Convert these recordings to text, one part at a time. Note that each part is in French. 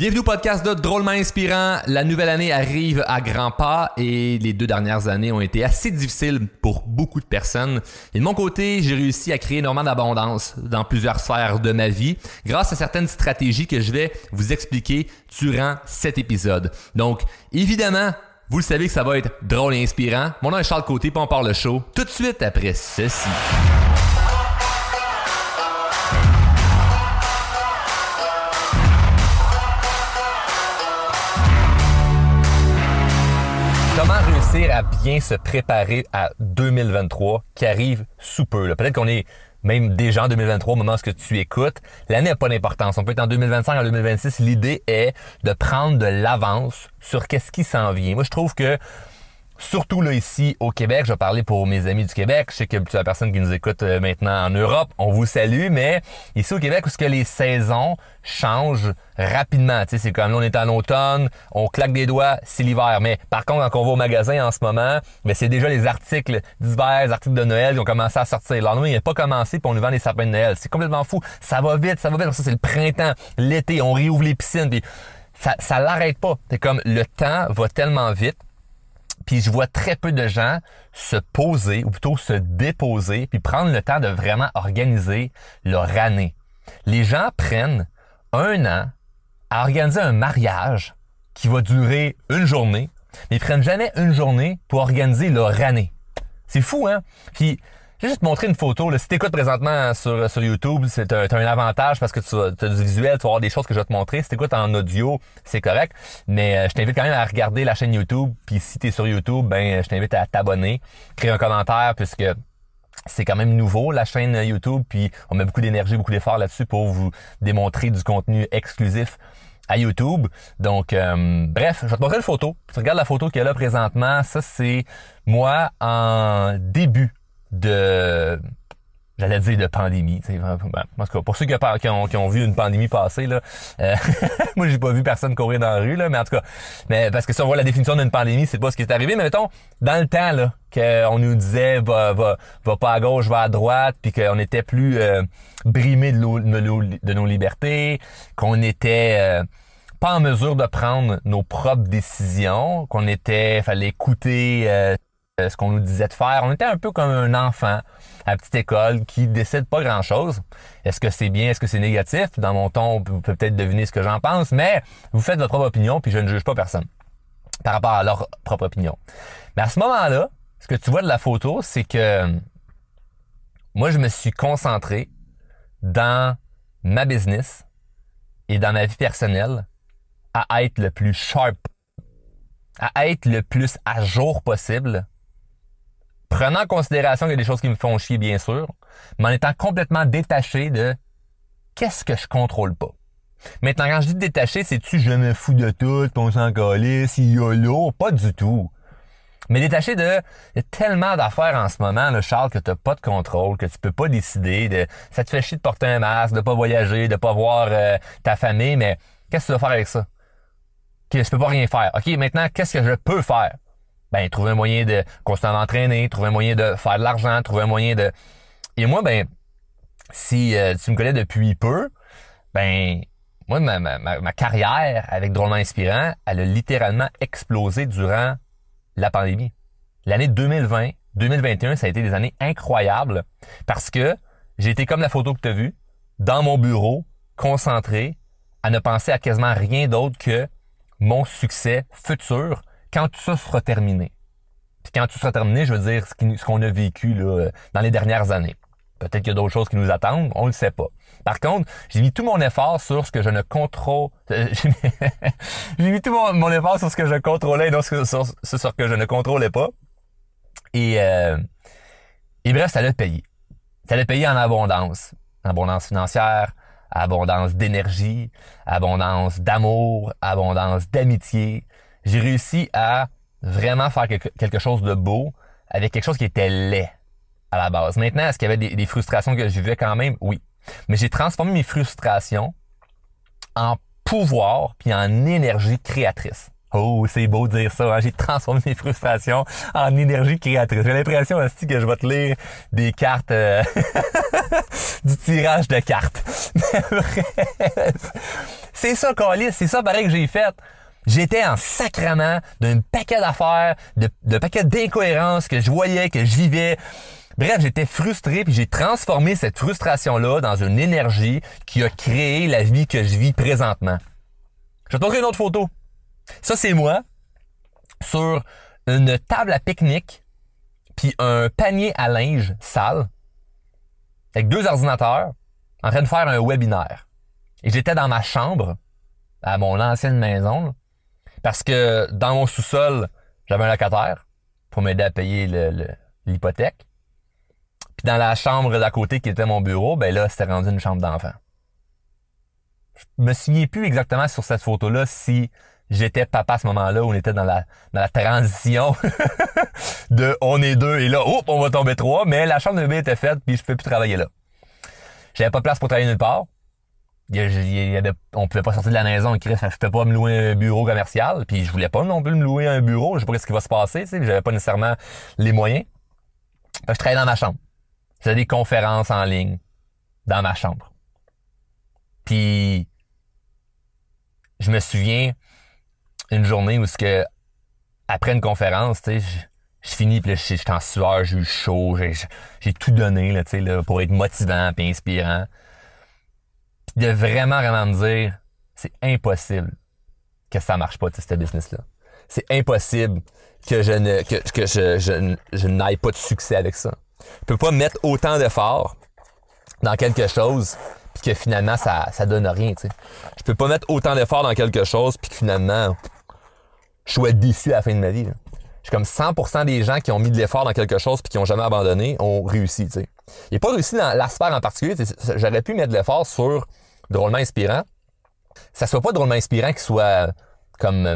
Bienvenue au podcast de Drôlement Inspirant. La nouvelle année arrive à grands pas et les deux dernières années ont été assez difficiles pour beaucoup de personnes. Et de mon côté, j'ai réussi à créer énormément d'abondance dans plusieurs sphères de ma vie grâce à certaines stratégies que je vais vous expliquer durant cet épisode. Donc, évidemment, vous le savez que ça va être drôle et inspirant. Mon nom est Charles Côté, puis on part le show tout de suite après ceci. À bien se préparer à 2023 qui arrive sous peu? Peut-être qu'on est même déjà en 2023 au moment où tu écoutes. L'année n'a pas d'importance. On peut être en 2025, en 2026. L'idée est de prendre de l'avance sur qu'est-ce qui s'en vient. Moi, je trouve que Surtout là ici au Québec, je vais parler pour mes amis du Québec. Je sais que plusieurs personnes qui nous écoutent euh, maintenant en Europe, on vous salue, mais ici au Québec, où ce que les saisons changent rapidement? Tu sais, c'est comme là, on est en automne, on claque des doigts, c'est l'hiver. Mais par contre, quand on va au magasin en ce moment, mais c'est déjà les articles d'hiver, les articles de Noël qui ont commencé à sortir. Nous, il n'a pas commencé pour on nous vend des sapins de Noël. C'est complètement fou. Ça va vite, ça va vite. Ça, c'est le printemps, l'été, on réouvre les piscines, puis ça, ça l'arrête pas. C'est comme le temps va tellement vite puis je vois très peu de gens se poser, ou plutôt se déposer, puis prendre le temps de vraiment organiser leur année. Les gens prennent un an à organiser un mariage qui va durer une journée, mais ils prennent jamais une journée pour organiser leur année. C'est fou, hein? Puis je vais juste te montrer une photo. Là. Si tu écoutes présentement sur, sur YouTube, c'est un, un avantage parce que tu as du visuel, tu vas avoir des choses que je vais te montrer. Si tu écoutes en audio, c'est correct. Mais euh, je t'invite quand même à regarder la chaîne YouTube. Puis si tu es sur YouTube, ben je t'invite à t'abonner, créer un commentaire puisque c'est quand même nouveau la chaîne YouTube. Puis on met beaucoup d'énergie, beaucoup d'efforts là-dessus pour vous démontrer du contenu exclusif à YouTube. Donc, euh, bref, je vais te montrer une photo. Tu regardes la photo qu'il y a là présentement. Ça, c'est moi en début de j'allais dire de pandémie. Ben, pour ceux qui, ont, qui, ont, vu une pandémie passer, là, euh, moi j'ai pas vu personne courir dans la rue, là, mais en tout cas, mais parce que si on voit la définition d'une pandémie, c'est pas ce qui est arrivé. Mais mettons, dans le temps, là, qu'on nous disait va, va, va pas à gauche, va à droite, puis qu'on était plus euh, brimé de, de, nos libertés, qu'on était euh, pas en mesure de prendre nos propres décisions, qu'on était, fallait écouter euh, ce qu'on nous disait de faire. On était un peu comme un enfant à petite école qui décide pas grand chose. Est-ce que c'est bien, est-ce que c'est négatif? Dans mon ton, vous pouvez peut-être deviner ce que j'en pense, mais vous faites votre propre opinion, puis je ne juge pas personne par rapport à leur propre opinion. Mais à ce moment-là, ce que tu vois de la photo, c'est que moi, je me suis concentré dans ma business et dans ma vie personnelle à être le plus sharp, à être le plus à jour possible prenant en considération qu'il y a des choses qui me font chier, bien sûr, mais en étant complètement détaché de qu'est-ce que je contrôle pas. Maintenant, quand je dis détaché, c'est-tu je me fous de tout, on s'en calisse, YOLO? Pas du tout. Mais détaché de, il y a tellement d'affaires en ce moment, le Charles, que tu n'as pas de contrôle, que tu peux pas décider, de, ça te fait chier de porter un masque, de pas voyager, de pas voir euh, ta famille, mais qu'est-ce que tu vas faire avec ça? Que je peux pas rien faire. OK, maintenant, qu'est-ce que je peux faire? Ben trouver un moyen de constamment entraîner, trouver un moyen de faire de l'argent, trouver un moyen de et moi ben si euh, tu me connais depuis peu, ben moi ma, ma, ma carrière avec drôlement inspirant, elle a littéralement explosé durant la pandémie. L'année 2020, 2021, ça a été des années incroyables parce que j'ai été comme la photo que tu as vue, dans mon bureau, concentré, à ne penser à quasiment rien d'autre que mon succès futur quand tout ça sera terminé. Puis quand tout sera terminé, je veux dire ce qu'on a vécu là, dans les dernières années. Peut-être qu'il y a d'autres choses qui nous attendent, on ne le sait pas. Par contre, j'ai mis tout mon effort sur ce que je ne contrôle. j'ai mis tout mon, effort sur ce que je contrôlais et non sur, sur, ce que je ne contrôlais pas. Et, euh, et bref, ça l'a payé. Ça l'a payé en abondance. Abondance financière, abondance d'énergie, abondance d'amour, abondance d'amitié, j'ai réussi à vraiment faire quelque chose de beau avec quelque chose qui était laid à la base. Maintenant, est-ce qu'il y avait des, frustrations que je vivais quand même? Oui. Mais j'ai transformé mes frustrations en pouvoir puis en énergie créatrice. Oh, c'est beau de dire ça. Hein? J'ai transformé mes frustrations en énergie créatrice. J'ai l'impression aussi que je vais te lire des cartes, euh, du tirage de cartes. C'est ça, Calis, c'est ça pareil que j'ai fait. J'étais en sacrement d'un paquet d'affaires, de, de paquet d'incohérences que je voyais, que je vivais. Bref, j'étais frustré puis j'ai transformé cette frustration-là dans une énergie qui a créé la vie que je vis présentement. Je vais te une autre photo. Ça, c'est moi sur une table à pique-nique puis un panier à linge sale avec deux ordinateurs en train de faire un webinaire. Et j'étais dans ma chambre à mon ancienne maison parce que dans mon sous-sol, j'avais un locataire pour m'aider à payer l'hypothèque. Puis dans la chambre d'à côté qui était mon bureau, ben là, c'était rendu une chambre d'enfant. Je me souviens plus exactement sur cette photo-là si j'étais papa à ce moment-là, on était dans la, transition de on est deux et là, hop, on va tomber trois, mais la chambre de bébé était faite puis je peux plus travailler là. J'avais pas de place pour travailler nulle part. Il y on pouvait pas sortir de la maison, Chris, je pouvais pas me louer un bureau commercial, puis je voulais pas non plus me louer un bureau, je sais pas ce qui va se passer, tu sais, j'avais pas nécessairement les moyens. je travaillais dans ma chambre. J'avais des conférences en ligne dans ma chambre. Puis je me souviens une journée où ce que après une conférence, tu sais, je, finis puis je suis en sueur, j'ai eu chaud, j'ai tout donné tu sais, pour être motivant et inspirant. De vraiment vraiment me dire c'est impossible que ça marche pas ce business là. C'est impossible que je ne que, que je, je, n'aille pas de succès avec ça. Je peux pas mettre autant d'efforts dans quelque chose puis que finalement ça ça donne rien, tu sais. Je peux pas mettre autant d'efforts dans quelque chose puis que finalement je sois déçu à la fin de ma vie. Je suis comme 100% des gens qui ont mis de l'effort dans quelque chose puis qui ont jamais abandonné ont réussi, tu sais. Il pas réussi dans l'aspect en particulier. J'aurais pu mettre de l'effort sur drôlement inspirant. Ça soit pas drôlement inspirant qui soit comme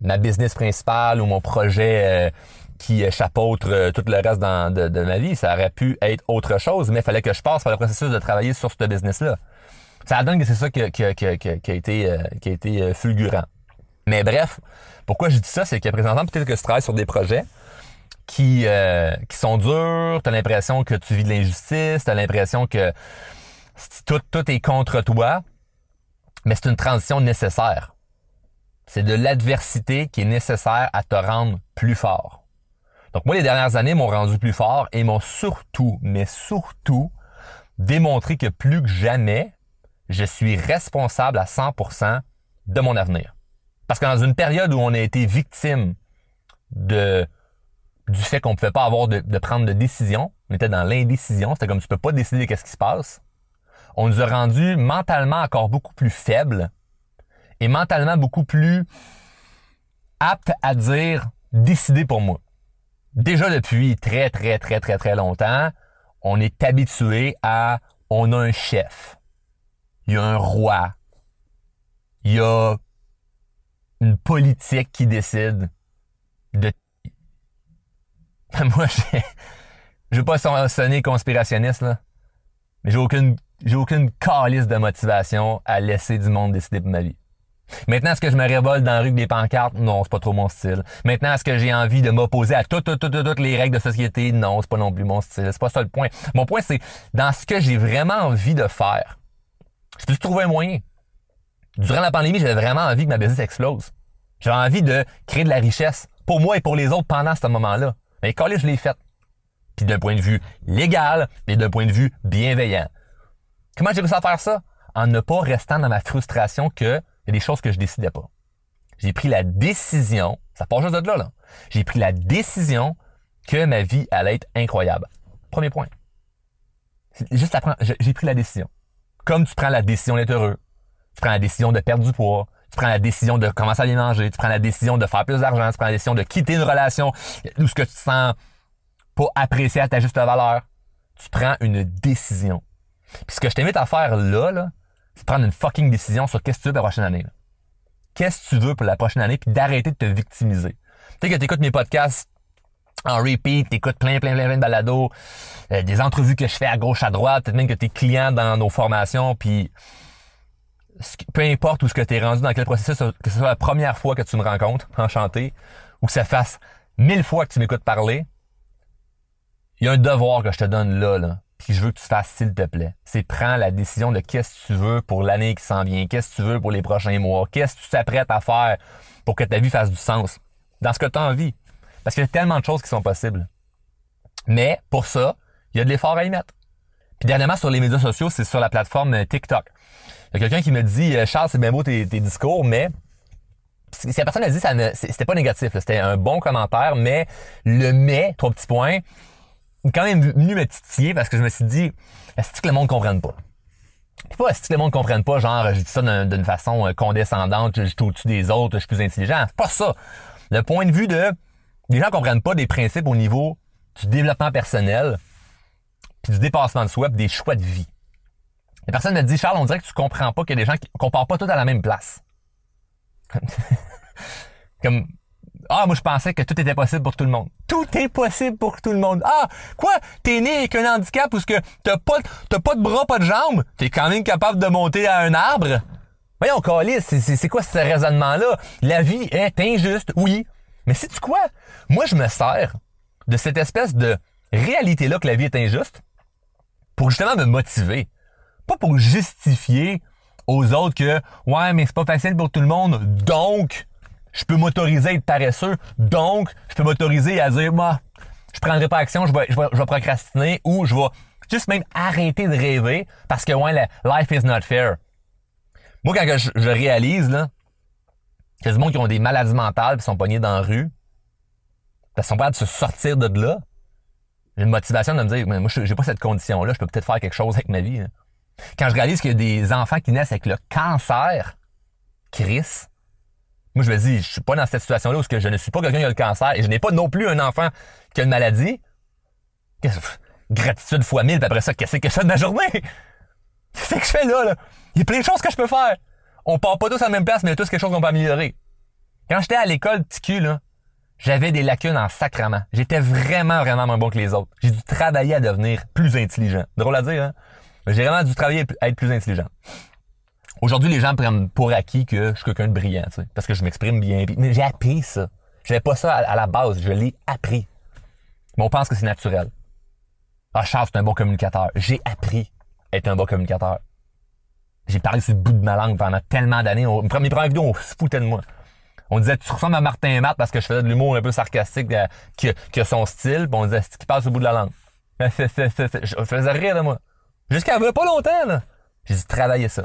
ma, business principale ou mon projet euh, qui chapeautre euh, tout le reste de, ma vie. Ça aurait pu être autre chose, mais il fallait que je passe par le processus de travailler sur ce business-là. Ça donne que c'est ça qui, a été, qui a été euh, fulgurant. Mais bref, pourquoi je dis ça, c'est que présentement, peut-être que tu travailles sur des projets qui, euh, qui sont durs, tu as l'impression que tu vis de l'injustice, tu as l'impression que tout, est contre toi, mais c'est une transition nécessaire. C'est de l'adversité qui est nécessaire à te rendre plus fort. Donc moi, les dernières années m'ont rendu plus fort et m'ont surtout, mais surtout, démontré que plus que jamais, je suis responsable à 100% de mon avenir. Parce que dans une période où on a été victime de du fait qu'on ne pouvait pas avoir de, prendre de décision, on était dans l'indécision, c'était comme tu peux pas décider de ce qui se passe. On nous a rendu mentalement encore beaucoup plus faibles et mentalement beaucoup plus aptes à dire décider pour moi. Déjà depuis très très très très très longtemps, on est habitué à on a un chef, il y a un roi, il y a une politique qui décide de... Moi, je veux pas sonner conspirationniste, là, mais j'ai aucune, j'ai aucune calice de motivation à laisser du monde décider pour ma vie. Maintenant, est-ce que je me révolte dans la rue des pancartes? Non, c'est pas trop mon style. Maintenant, est-ce que j'ai envie de m'opposer à toutes, toutes, toutes, toutes les règles de société? Non, c'est pas non plus mon style. C'est pas ça le point. Mon point, c'est dans ce que j'ai vraiment envie de faire. Je peux trouver un moyen? Durant la pandémie, j'avais vraiment envie que ma business explose. J'avais envie de créer de la richesse pour moi et pour les autres pendant ce moment-là. Mais quand je l'ai fait. Puis d'un point de vue légal, puis d'un point de vue bienveillant. Comment j'ai réussi à faire ça? En ne pas restant dans ma frustration que y a des choses que je décidais pas. J'ai pris la décision, ça part juste de là, là. J'ai pris la décision que ma vie allait être incroyable. Premier point. Juste après, j'ai pris la décision. Comme tu prends la décision d'être heureux, tu prends la décision de perdre du poids, tu prends la décision de commencer à les manger, tu prends la décision de faire plus d'argent, tu prends la décision de quitter une relation où ce que tu sens pas apprécié à ta juste valeur. Tu prends une décision. Puis ce que je t'invite à faire là, là c'est prendre une fucking décision sur qu'est-ce que tu veux pour la prochaine année. Qu'est-ce que tu veux pour la prochaine année, puis d'arrêter de te victimiser. Tu sais que tu écoutes mes podcasts en repeat, t'écoutes plein, plein, plein, plein de balados, euh, des entrevues que je fais à gauche, à droite, peut-être même que t'es client dans nos formations, puis peu importe où ce que tu es rendu, dans quel processus, que ce soit la première fois que tu me rencontres, enchanté, ou que ça fasse mille fois que tu m'écoutes parler, il y a un devoir que je te donne là, là. Que je veux que tu fasses, s'il te plaît, c'est prends la décision de qu'est-ce que tu veux pour l'année qui s'en vient, qu'est-ce que tu veux pour les prochains mois, qu'est-ce que tu t'apprêtes à faire pour que ta vie fasse du sens? Dans ce que tu as envie. Parce qu'il y a tellement de choses qui sont possibles. Mais pour ça, il y a de l'effort à y mettre. Puis dernièrement, sur les médias sociaux, c'est sur la plateforme TikTok. Il y a quelqu'un qui me dit euh, Charles, c'est bien beau tes, discours, mais si la personne a dit ça c'était pas négatif, c'était un bon commentaire, mais le mais, trois petits points, quand même venu me titiller parce que je me suis dit, est-ce que le monde comprenne pas? Puis pas est-ce que le monde comprenne pas, genre, je dis ça d'une façon euh, condescendante, je suis au-dessus des autres, je suis plus intelligent. C'est pas ça. Le point de vue de, les gens comprennent pas des principes au niveau du développement personnel, puis du dépassement de soi, puis des choix de vie. La personne me dit, Charles, on dirait que tu comprends pas qu'il y a des gens qui, qu'on part pas tous à la même place. Comme, ah, moi, je pensais que tout était possible pour tout le monde. Tout est possible pour tout le monde. Ah, quoi? T'es né avec un handicap ou ce que t'as pas, t'as pas de bras, pas de jambes? T'es quand même capable de monter à un arbre? Voyons, Calis, c'est quoi ce raisonnement-là? La vie est injuste, oui. Mais sais-tu quoi? Moi, je me sers de cette espèce de réalité-là que la vie est injuste pour justement me motiver. Pas pour justifier aux autres que, ouais, mais c'est pas facile pour tout le monde, donc, je peux m'autoriser à être paresseux, donc je peux m'autoriser à dire, moi, je prendrai pas action, je vais, je, vais, procrastiner ou je vais juste même arrêter de rêver parce que, ouais, life is not fair. Moi, quand je, réalise, là, qu'il y a des gens qui ont des maladies mentales qui sont pognés dans la rue, parce qu'ils sont pas de se sortir de là, j'ai une motivation de me dire, moi, j'ai pas cette condition-là, je peux peut-être faire quelque chose avec ma vie. Quand je réalise qu'il y a des enfants qui naissent avec le cancer, Chris, moi, je me dis, je suis pas dans cette situation-là où je ne suis pas quelqu'un qui a le cancer et je n'ai pas non plus un enfant qui a une maladie. Gratitude fois mille, puis après ça, qu'est-ce que fais de ma journée? Qu'est-ce que je fais là, là? Il y a plein de choses que je peux faire. On part pas tous à la même place, mais il y a tous quelque chose qu'on peut améliorer. Quand j'étais à l'école petit là, j'avais des lacunes en sacrament. J'étais vraiment, vraiment moins bon que les autres. J'ai dû travailler à devenir plus intelligent. Drôle à dire, hein? J'ai vraiment dû travailler à être plus intelligent. Aujourd'hui, les gens prennent pour acquis que je suis quelqu'un de brillant, tu sais, parce que je m'exprime bien. Mais j'ai appris ça. J'avais pas ça à, la base, je l'ai appris. Mais on pense que c'est naturel. Ah, Charles, c'est un bon communicateur. J'ai appris à être un bon communicateur. J'ai parlé sur le bout de ma langue pendant tellement d'années. Mes premières vidéos, on se foutait de moi. On disait, tu ressembles à Martin Matt parce que je faisais de l'humour un peu sarcastique euh, qui, a son style. Puis on disait, c'est qui passe au bout de la langue? Je faisais rire de moi. Jusqu'à pas longtemps, là. J'ai dû travailler ça.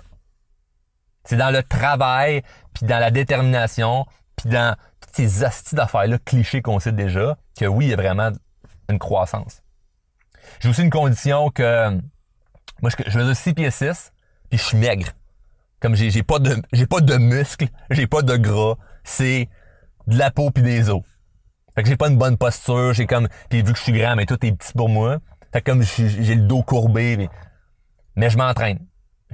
C'est dans le travail, puis dans la détermination, puis dans toutes ces astuces d'affaires-là, clichés qu'on sait déjà, que oui, il y a vraiment une croissance. J'ai aussi une condition que moi, je, je mesure 6 pieds 6, puis je suis maigre. Comme j'ai, pas de j'ai pas de muscles, j'ai pas de gras, c'est de la peau puis des os. Fait que j'ai pas une bonne posture, j'ai comme puis vu que je suis grand mais tout est petit pour moi, fait comme j'ai le dos courbé mais, mais je m'entraîne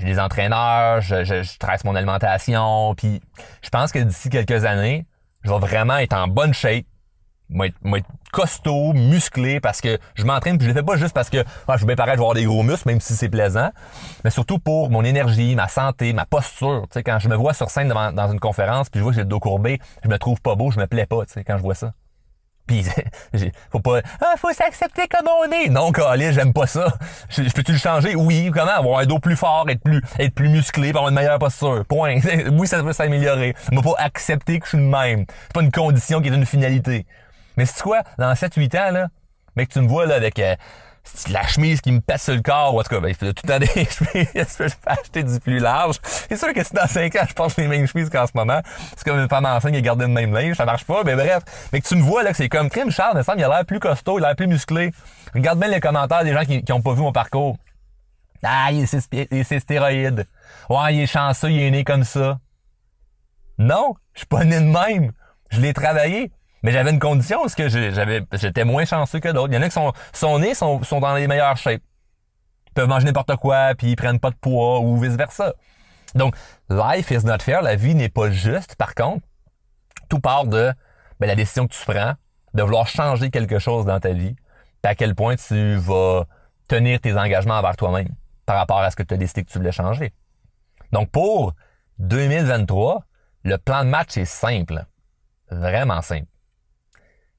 j'ai des entraîneurs, je, je, je trace mon alimentation, puis je pense que d'ici quelques années, je vais vraiment être en bonne shape, moi être, être, costaud, musclé, parce que je m'entraîne, puis je le fais pas juste parce que ah, je veux bien paraître, je avoir des gros muscles, même si c'est plaisant, mais surtout pour mon énergie, ma santé, ma posture. Tu sais, quand je me vois sur scène devant, dans une conférence, puis je vois que j'ai le dos courbé, je me trouve pas beau, je me plais pas, tu sais, quand je vois ça. Pis, faut pas, ah, faut s'accepter comme on est. Non, Calais, j'aime pas ça. Je, peux-tu le changer? Oui. Comment? Avoir un dos plus fort, être plus, être plus musclé, avoir une meilleure posture. Point. oui, ça peut s'améliorer. Mais pas accepter que je suis le même. C'est pas une condition qui est une finalité. Mais c'est quoi? Dans 7-8 ans, là, mec, tu me vois, là, avec, euh, la chemise qui me passe sur le corps, ou en tout cas, ben, il tout le temps des chemises, je peux acheter du plus large. C'est sûr que si dans 5 ans, je porte les mêmes chemises qu'en ce moment, c'est comme une femme enceinte qui a gardé le même linge, ça marche pas, mais bref. Mais que tu me vois, là, que c'est comme Crime Charles, me semble, il a l'air plus costaud, il a l'air plus musclé. Regarde bien les commentaires des gens qui, qui ont pas vu mon parcours. Ah, il est stéroïde. Ouais, il est chanceux, il est né comme ça. Non, je suis pas né de même. Je l'ai travaillé. Mais j'avais une condition parce que j'avais, j'étais moins chanceux que d'autres. Il y en a qui sont, sont nés, sont, sont dans les meilleures shapes. Ils peuvent manger n'importe quoi, puis ils prennent pas de poids, ou vice-versa. Donc, life is not fair. La vie n'est pas juste. Par contre, tout part de ben, la décision que tu prends, de vouloir changer quelque chose dans ta vie, puis à quel point tu vas tenir tes engagements envers toi-même par rapport à ce que tu as décidé que tu voulais changer. Donc, pour 2023, le plan de match est simple. Vraiment simple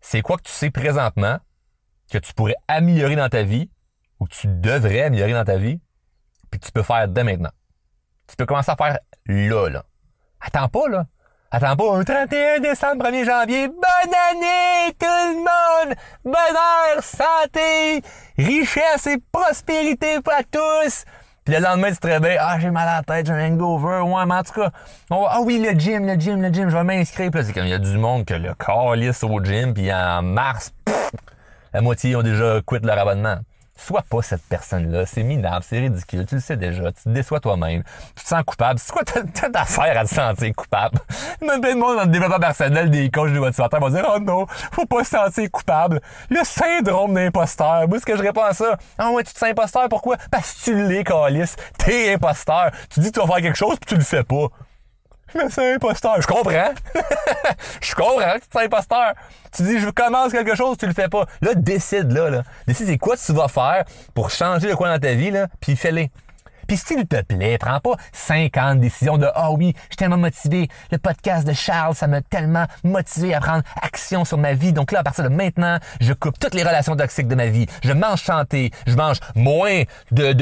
c'est quoi que tu sais présentement que tu pourrais améliorer dans ta vie ou que tu devrais améliorer dans ta vie, puis que tu peux faire dès maintenant? Tu peux commencer à faire là, là. Attends pas, là. Attends pas, un 31 décembre, 1er janvier. Bonne année, tout le monde! Bonheur, santé, richesse et prospérité pour tous! Puis le lendemain, tu te réveilles, ah, j'ai mal à la tête, j'ai un hangover, ouais, mais en tout cas, on va, ah oui, le gym, le gym, le gym, je vais m'inscrire. Puis c'est comme, il y a du monde que le calice au gym, puis en mars, pff, la moitié ont déjà quitté leur abonnement. Sois pas cette personne-là. C'est minable, c'est ridicule. Tu le sais déjà. Tu te déçois toi-même. Tu te sens coupable. C'est quoi t'as d'affaire à te sentir coupable? Même plein de monde dans le développement personnel, des coachs de motivateurs vont dire, oh non, faut pas se sentir coupable. Le syndrome d'imposteur. Moi, ce que je réponds à ça? Ah ouais, tu te sens imposteur, pourquoi? Parce que tu l'es, Calis. T'es imposteur. Tu dis que tu vas faire quelque chose, puis tu le fais pas. Mais c'est imposteur. Je comprends. je comprends que tu es imposteur. Tu dis, je commence quelque chose, tu le fais pas. Là, décide, là, là. Décide c'est quoi tu vas faire pour changer le coin dans ta vie, là, puis fais-le. Puis s'il te plaît, prends pas 50 décisions de Ah oh oui, je suis tellement motivé. Le podcast de Charles, ça m'a tellement motivé à prendre action sur ma vie. Donc là, à partir de maintenant, je coupe toutes les relations toxiques de ma vie. Je mange chanter, je mange moins de,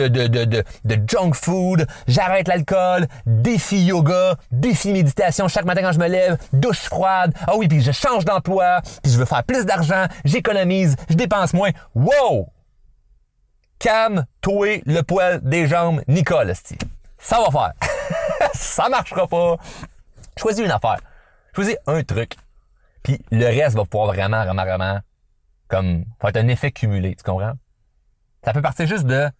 junk food, j'arrête l'alcool, défi yoga, défi méditation chaque matin quand je me lève, douche froide. Ah oui, puis je change d'emploi, puis je veux faire plus d'argent, j'économise, je dépense moins. Wow! Cam, toi, le poil des jambes, Nicole, Ça va faire. ça marchera pas. Choisis une affaire. Choisis un truc. Puis le reste va pouvoir vraiment, vraiment, vraiment, comme, être un effet cumulé, tu comprends? Ça peut partir juste de,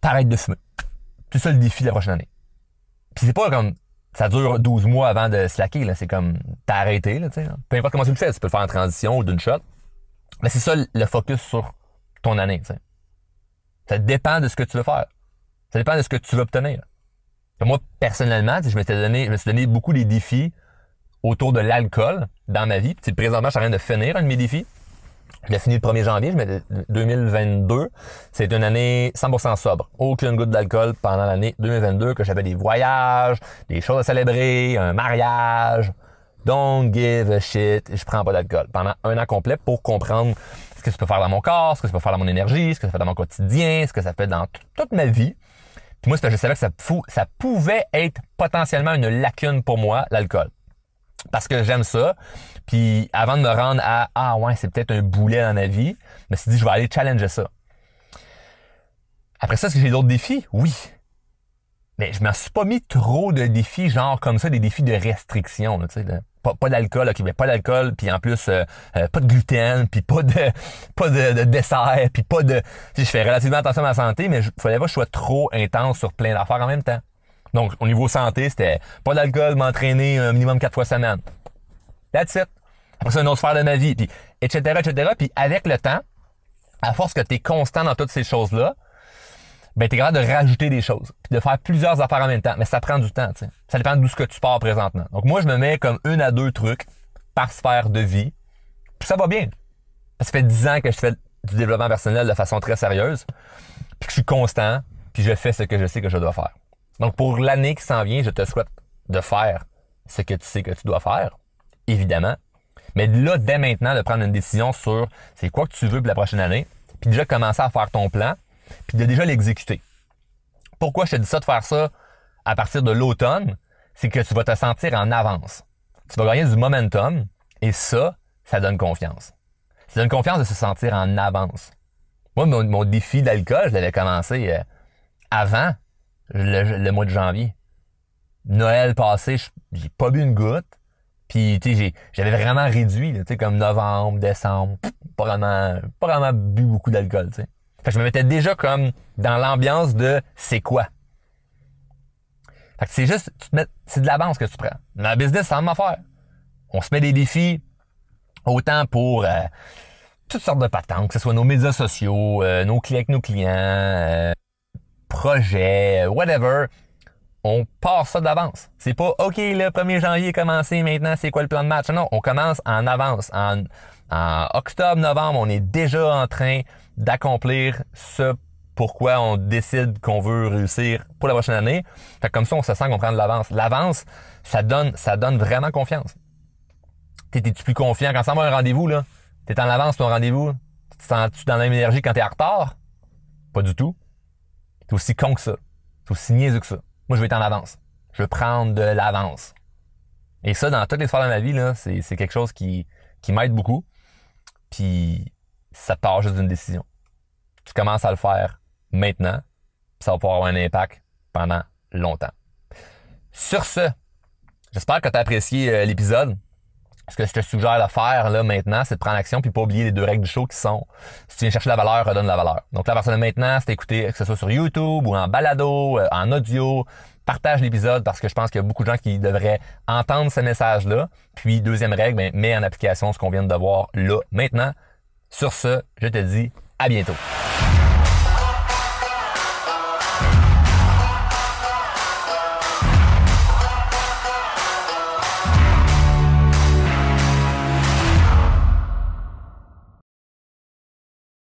t'arrêtes de fumer. C'est ça le défi de la prochaine année. Puis c'est pas comme, ça dure 12 mois avant de slacker, là. C'est comme, t'as arrêté, là, tu sais. Peu importe comment tu le fais, tu peux le faire en transition ou d'une shot. Mais c'est ça le focus sur ton année. Ça dépend de ce que tu veux faire. Ça dépend de ce que tu veux obtenir. moi, personnellement, je donné, je me suis donné beaucoup des défis autour de l'alcool dans ma vie. Puis, présentement, je suis en train de finir un de mes défis. Je l'ai fini le 1er janvier, je 2022. C'est une année 100% sobre. Aucune goutte d'alcool pendant l'année 2022, que j'avais des voyages, des choses à célébrer, un mariage. Don't give a shit. Je prends pas d'alcool pendant un an complet pour comprendre ce que ça peut faire dans mon corps, ce que ça peut faire dans mon énergie, ce que ça fait dans mon quotidien, ce que ça fait dans toute ma vie. Puis moi, je savais que ça, ça pouvait être potentiellement une lacune pour moi, l'alcool. Parce que j'aime ça. Puis avant de me rendre à Ah ouais, c'est peut-être un boulet dans ma vie, je me suis dit je vais aller challenger ça. Après ça, est-ce que j'ai d'autres défis? Oui. Mais je me suis pas mis trop de défis, genre comme ça, des défis de restriction. tu sais, pas, pas d'alcool, ok, mais pas d'alcool, puis en plus euh, euh, pas de gluten, puis pas de pas de, dessert, puis pas de. je fais relativement attention à ma santé, mais il fallait pas que je sois trop intense sur plein d'affaires en même temps. Donc au niveau santé, c'était pas d'alcool, m'entraîner un minimum quatre fois semaine. That's it. Après ça, une autre sphère de ma vie, puis etc., etc. Puis avec le temps, à force que tu es constant dans toutes ces choses-là, ben t'es capable de rajouter des choses, puis de faire plusieurs affaires en même temps. Mais ça prend du temps, tu sais. Ça dépend d'où ce que tu pars présentement. Donc moi, je me mets comme une à deux trucs par sphère de vie, puis ça va bien. Ça fait dix ans que je fais du développement personnel de façon très sérieuse, puis que je suis constant, puis je fais ce que je sais que je dois faire. Donc pour l'année qui s'en vient, je te souhaite de faire ce que tu sais que tu dois faire, évidemment. Mais là, dès maintenant, de prendre une décision sur c'est quoi que tu veux pour la prochaine année, puis déjà commencer à faire ton plan, puis de déjà l'exécuter. Pourquoi je te dis ça de faire ça à partir de l'automne? C'est que tu vas te sentir en avance. Tu vas gagner du momentum et ça, ça donne confiance. Ça donne confiance de se sentir en avance. Moi, mon, défi d'alcool, je l'avais commencé euh, avant le, mois de janvier. Noël passé, j'ai pas bu une goutte. Puis, tu sais, j'avais vraiment réduit, tu sais, comme novembre, décembre, pas vraiment, pas vraiment bu beaucoup d'alcool, tu sais. Fait que je me mettais déjà comme dans l'ambiance de c'est quoi? Fait que c'est juste, tu te mets, c'est de l'avance que tu prends. Dans la business, c'est la même affaire. On se met des défis autant pour euh, toutes sortes de patentes, que ce soit nos médias sociaux, euh, nos clients, nos clients, euh, projets, whatever. On part ça d'avance. C'est pas OK, le 1er janvier est commencé, maintenant c'est quoi le plan de match? Non, on commence en avance. En, en octobre, novembre, on est déjà en train d'accomplir ce pourquoi on décide qu'on veut réussir pour la prochaine année. Fait comme ça, on se sent qu'on prend de l'avance. L'avance, ça donne, ça donne vraiment confiance. T'es-tu plus confiant? Quand ça va un rendez-vous, là? T'es en avance ton rendez-vous? Tu te sens-tu dans la même énergie quand t'es en retard? Pas du tout. T'es aussi con que ça. T'es aussi niaiseux que ça. Moi, je vais être en avance. Je veux prendre de l'avance. Et ça, dans toutes les sphères de ma vie, là, c'est, c'est quelque chose qui, qui m'aide beaucoup. Puis ça part juste d'une décision. Tu commences à le faire maintenant, puis ça va pouvoir avoir un impact pendant longtemps. Sur ce, j'espère que tu as apprécié euh, l'épisode. Ce que je te suggère de faire là maintenant, c'est de prendre action puis pas oublier les deux règles du show qui sont si tu viens chercher la valeur, redonne la valeur. Donc la version de maintenant, c'est d'écouter que ce soit sur YouTube ou en balado, euh, en audio, partage l'épisode parce que je pense qu'il y a beaucoup de gens qui devraient entendre ce message-là. Puis deuxième règle, ben, mets en application ce qu'on vient de voir là maintenant. Sur ce, je te dis à bientôt.